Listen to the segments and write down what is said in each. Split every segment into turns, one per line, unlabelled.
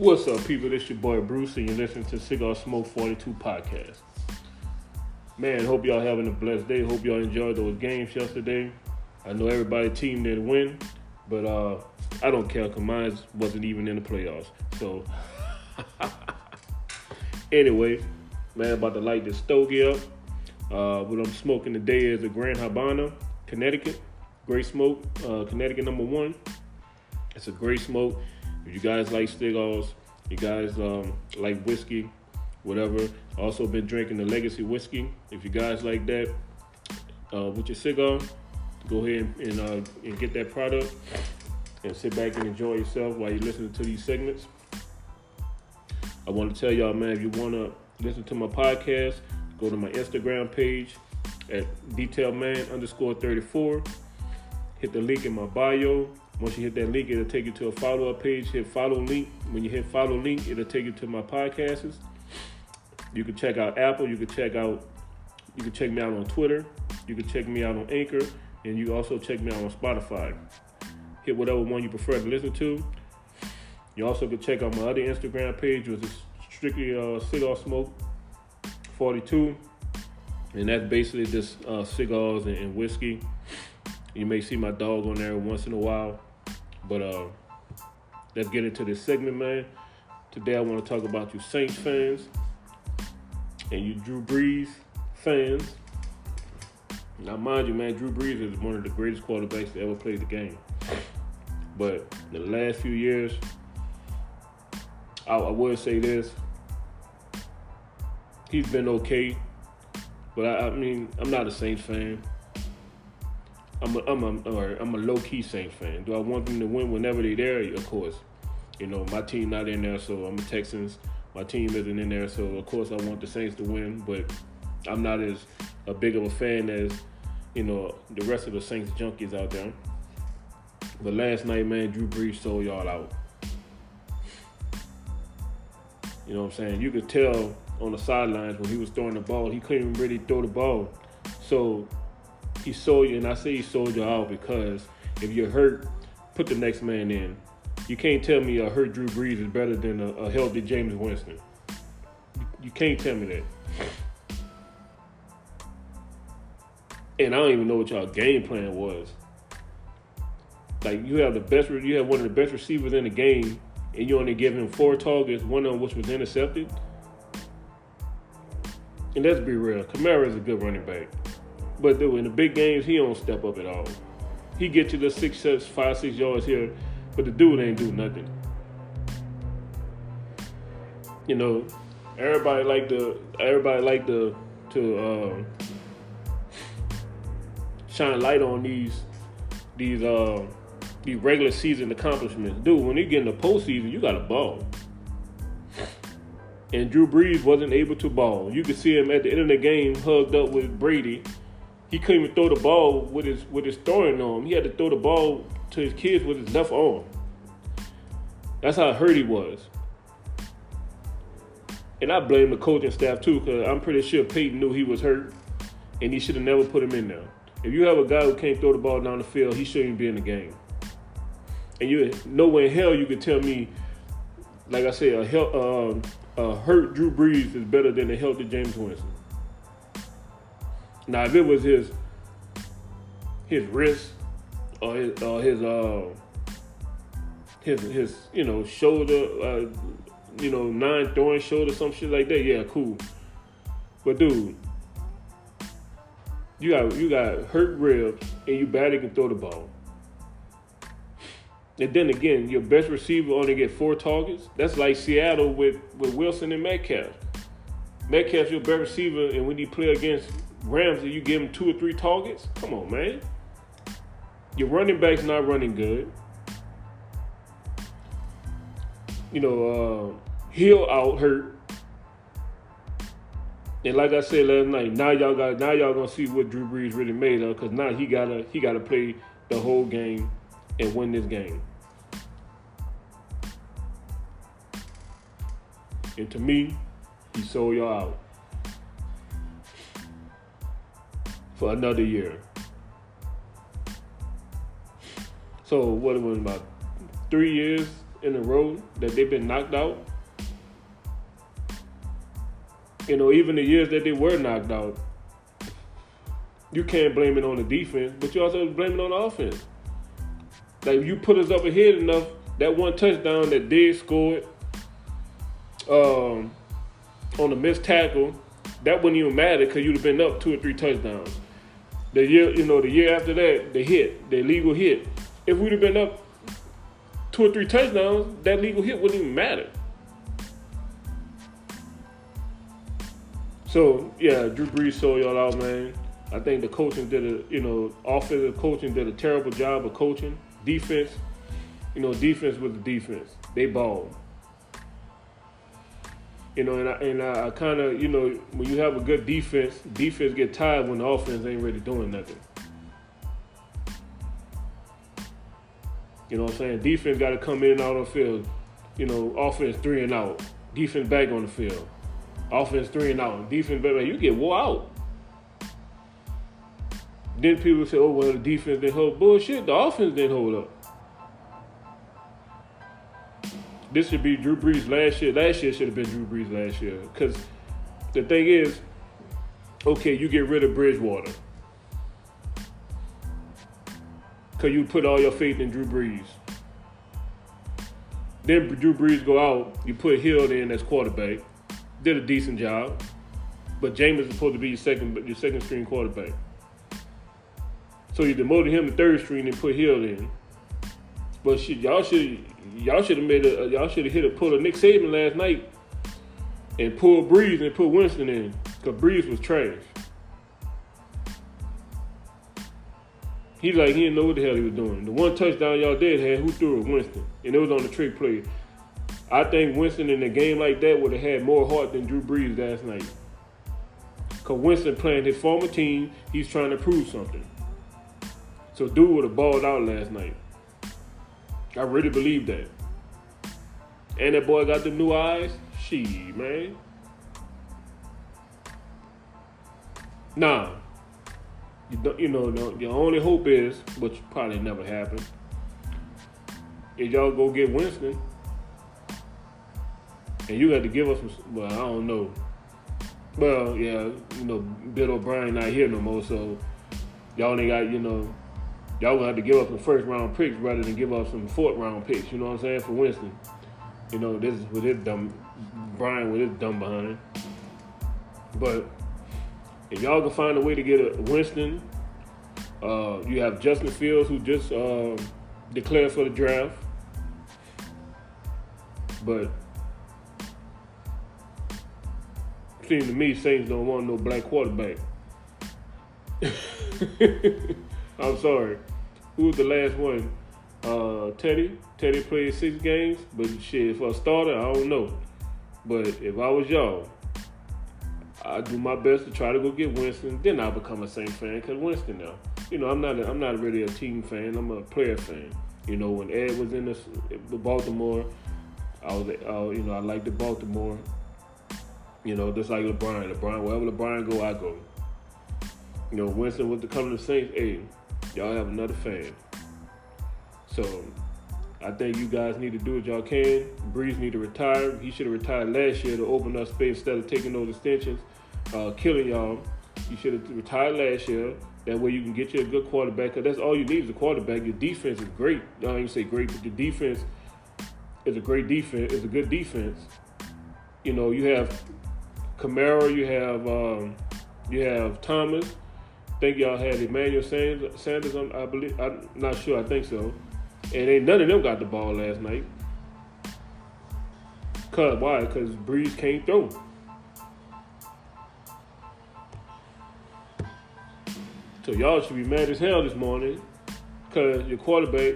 What's up, people? This your boy Bruce, and you're listening to Cigar Smoke 42 podcast. Man, hope y'all having a blessed day. Hope y'all enjoyed those games yesterday. I know everybody team didn't win, but uh, I don't care because mine wasn't even in the playoffs. So, anyway, man, about to light this stogie up. Uh, what I'm smoking today is a Grand Habana, Connecticut. Great smoke, uh, Connecticut number one. It's a great smoke. If you guys like cigars, you guys um, like whiskey, whatever. Also been drinking the Legacy whiskey. If you guys like that uh, with your cigar, go ahead and, uh, and get that product and sit back and enjoy yourself while you're listening to these segments. I want to tell y'all, man, if you want to listen to my podcast, go to my Instagram page at detailman underscore 34. Hit the link in my bio. Once you hit that link, it'll take you to a follow-up page. Hit follow link. When you hit follow link, it'll take you to my podcasts. You can check out Apple. You can check out. You can check me out on Twitter. You can check me out on Anchor, and you also check me out on Spotify. Hit whatever one you prefer to listen to. You also can check out my other Instagram page, which is strictly uh, cigar smoke 42, and that's basically just uh, cigars and, and whiskey. You may see my dog on there once in a while. But uh, let's get into this segment, man. Today I want to talk about you Saints fans and you Drew Brees fans. Now, mind you, man, Drew Brees is one of the greatest quarterbacks to ever play the game. But the last few years, I, I would say this: he's been okay. But I, I mean, I'm not a Saints fan. I'm a, I'm a, or I'm a low key Saints fan. Do I want them to win whenever they're there? Of course. You know, my team not in there, so I'm a Texans. My team isn't in there, so of course I want the Saints to win. But I'm not as a big of a fan as you know the rest of the Saints junkies out there. But last night, man, Drew Brees sold y'all out. You know what I'm saying? You could tell on the sidelines when he was throwing the ball, he couldn't really throw the ball. So he sold you, and I say he sold you out because if you're hurt, put the next man in. You can't tell me a hurt Drew Brees is better than a, a healthy Jameis Winston. You, you can't tell me that. And I don't even know what y'all game plan was. Like you have the best, you have one of the best receivers in the game, and you only give him four targets, one of which was intercepted. And let's be real, Kamara is a good running back. But dude, in the big games, he don't step up at all. He get you the six, six, five, six yards here, but the dude ain't do nothing. You know, everybody like to everybody like to to uh, shine light on these these uh, these regular season accomplishments. Dude, when you get in the postseason, you got a ball. And Drew Brees wasn't able to ball. You could see him at the end of the game hugged up with Brady he couldn't even throw the ball with his with his throwing arm. He had to throw the ball to his kids with his left arm. That's how hurt he was. And I blame the coaching staff too, because I'm pretty sure Payton knew he was hurt, and he should have never put him in there. If you have a guy who can't throw the ball down the field, he shouldn't be in the game. And you nowhere in hell you could tell me, like I said, a, uh, a hurt Drew Brees is better than a healthy Jameis Winston. Now, if it was his his wrist or his or his uh his his you know shoulder, uh, you know nine throwing shoulder, some shit like that, yeah, cool. But dude, you got you got hurt ribs and you barely can throw the ball. And then again, your best receiver only get four targets. That's like Seattle with, with Wilson and Metcalf. Metcalf's your best receiver, and when you play against Ramsey, you give him two or three targets? Come on, man. Your running back's not running good. You know, uh, Hill out hurt. And like I said last night, now y'all got now y'all gonna see what Drew Brees really made of, because now he gotta he gotta play the whole game and win this game. And to me, he sold y'all out. For another year. So what it was about three years in a row that they've been knocked out. You know, even the years that they were knocked out, you can't blame it on the defense, but you also blame it on the offense. Like you put us up ahead enough, that one touchdown that did scored um, on a missed tackle, that wouldn't even matter because you'd have been up two or three touchdowns. The year, you know, the year after that, the hit, the legal hit. If we'd have been up two or three touchdowns, that legal hit wouldn't even matter. So yeah, Drew Brees sold y'all out, man. I think the coaching did a, you know, offensive coaching did a terrible job of coaching. Defense, you know, defense with the defense. They ball. You know, and I, and I, I kind of, you know, when you have a good defense, defense get tired when the offense ain't really doing nothing. You know what I'm saying? Defense got to come in and out on the field. You know, offense three and out. Defense back on the field. Offense three and out. Defense back. You get wore out. Then people say, oh, well, the defense didn't hold. Bullshit. The offense didn't hold up. This should be Drew Brees last year. Last year should have been Drew Brees last year. Because the thing is, okay, you get rid of Bridgewater. Because you put all your faith in Drew Brees. Then Drew Brees go out, you put Hill in as quarterback. Did a decent job. But Jameis is supposed to be your second your second string quarterback. So you demoted him to third string and put Hill in. But shit, y'all should y'all should have made a y'all should have hit a pull a Nick Saban last night and pull Brees and put Winston in because Brees was trash. He like he didn't know what the hell he was doing. The one touchdown y'all did had who threw it Winston, and it was on the trick play. I think Winston in a game like that would have had more heart than Drew Brees last night. Cause Winston playing his former team, he's trying to prove something. So dude would have balled out last night. I really believe that. And that boy got the new eyes. She, man. Nah. You, don't, you know, the, the only hope is, which probably never happened, is y'all go get Winston. And you got to give us some, well, I don't know. Well, yeah, you know, Bill O'Brien not here no more, so y'all ain't got, you know, y'all gonna have to give up some first round picks rather than give up some fourth round picks. You know what I'm saying for Winston. You know this is with his dumb Brian with his dumb behind. But if y'all can find a way to get a Winston, uh, you have Justin Fields who just uh, declared for the draft. But seems to me Saints don't want no black quarterback. I'm sorry. Who was the last one? Uh, Teddy. Teddy played six games, but shit, for a starter, I don't know. But if I was y'all, I do my best to try to go get Winston. Then I become a Saint fan because Winston now. You know, I'm not. A, I'm not really a team fan. I'm a player fan. You know, when Ed was in the, Baltimore, I was. Uh, you know, I liked the Baltimore. You know, just like LeBron. LeBron, wherever LeBron go, I go. You know, Winston with the coming to the Saints. Hey, y'all have another fan. So I think you guys need to do what y'all can. Brees need to retire. He should have retired last year to open up space instead of taking those extensions, uh, killing y'all. You should have retired last year. That way you can get you a good quarterback. Cause that's all you need is a quarterback. Your defense is great. I don't even say great, but your defense is a great defense. It's a good defense. You know, you have Kamara, you have um, you have Thomas, think y'all had Emmanuel Sanders, Sanders on, I believe. I'm not sure. I think so. And ain't none of them got the ball last night. Cause why? Cause Brees can't throw. So y'all should be mad as hell this morning, cause your quarterback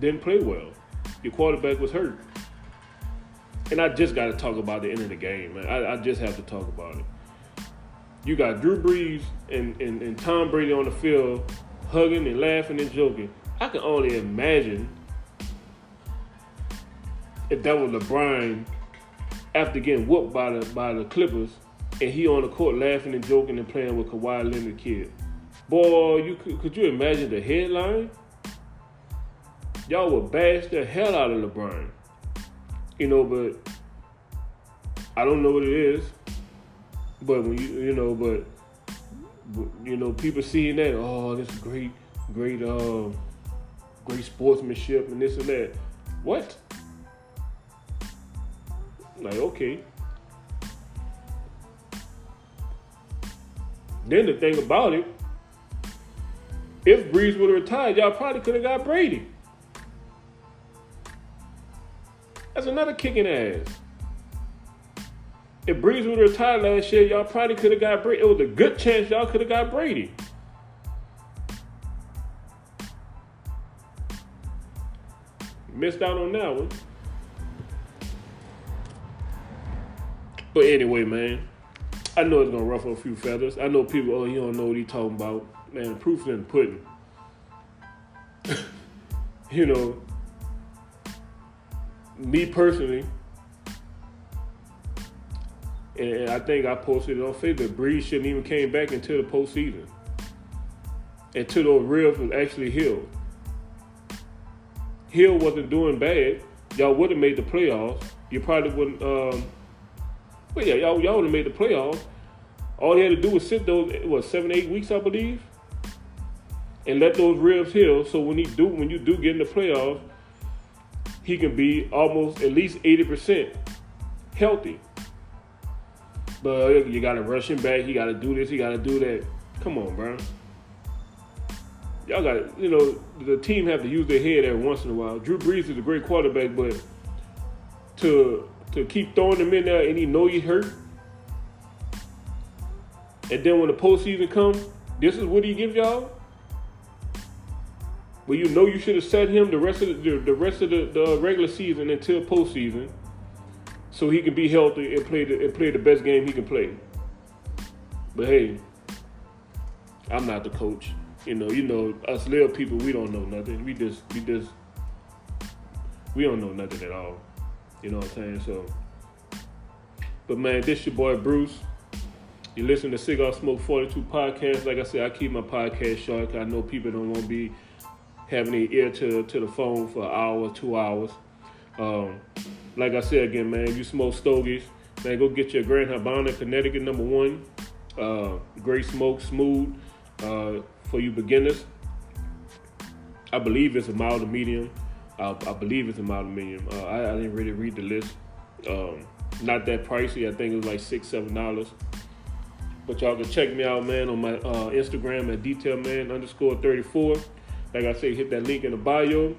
didn't play well. Your quarterback was hurt. And I just got to talk about the end of the game, man. I, I just have to talk about it you got Drew Brees and, and, and Tom Brady on the field hugging and laughing and joking. I can only imagine if that was LeBron after getting whooped by the by the Clippers and he on the court laughing and joking and playing with Kawhi Leonard kid. Boy, you could, could you imagine the headline? y'all would bash the hell out of LeBron. You know, but I don't know what it is. But when you you know, but you know, people seeing that, oh, this great, great, uh, great sportsmanship and this and that. What? Like, okay. Then the thing about it, if Brees would have retired, y'all probably could have got Brady. That's another kicking ass. If Brees would have retired last year, y'all probably could have got Brady. It was a good chance y'all could have got Brady. Missed out on that one. But anyway, man, I know it's gonna ruffle a few feathers. I know people, oh, you don't know what he talking about. Man, proof in the pudding. you know, me personally, and I think I posted it on Facebook. Brees shouldn't even came back until the postseason, until those ribs was actually healed. Hill wasn't doing bad. Y'all would have made the playoffs. You probably wouldn't. Um, but yeah, y'all y'all would have made the playoffs. All he had to do was sit those what seven eight weeks, I believe, and let those ribs heal. So when he do when you do get in the playoffs, he can be almost at least eighty percent healthy. But you got to rush him back. He got to do this. He got to do that. Come on, bro. Y'all got you know, the team have to use their head every once in a while. Drew Brees is a great quarterback, but to to keep throwing him in there and he know he hurt, and then when the postseason comes, this is what he give y'all. Well, you know you should have set him the rest of the, the rest of the, the regular season until postseason so he can be healthy and play the and play the best game he can play. But hey, I'm not the coach. You know, you know, us little people, we don't know nothing. We just we just we don't know nothing at all. You know what I'm saying? So but man, this your boy Bruce. You listen to Cigar Smoke 42 podcast. Like I said, I keep my podcast short. I know people don't want to be having their ear to, to the phone for an hour, two hours. Um, like I said again, man, you smoke stogies, man, go get your Grand Habana, Connecticut number one. Uh, great smoke, smooth uh, for you beginners. I believe it's a mild to medium. I, I believe it's a mild to medium. Uh, I, I, didn't really read the list. Um, not that pricey. I think it was like six, seven dollars. But y'all can check me out, man, on my uh, Instagram at detailman underscore 34. Like I say, hit that link in the bio.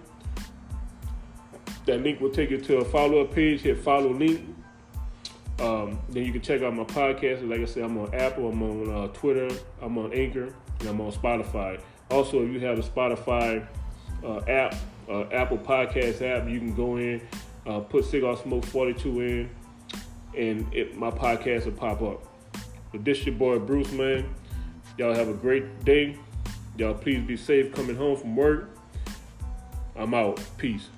That link will take you to a follow up page. Hit follow link. Um, then you can check out my podcast. Like I said, I'm on Apple, I'm on uh, Twitter, I'm on Anchor, and I'm on Spotify. Also, if you have a Spotify uh, app, uh, Apple Podcast app, you can go in, uh, put Cigar Smoke 42 in, and it, my podcast will pop up. But this your boy Bruce, man. Y'all have a great day. Y'all please be safe coming home from work. I'm out. Peace.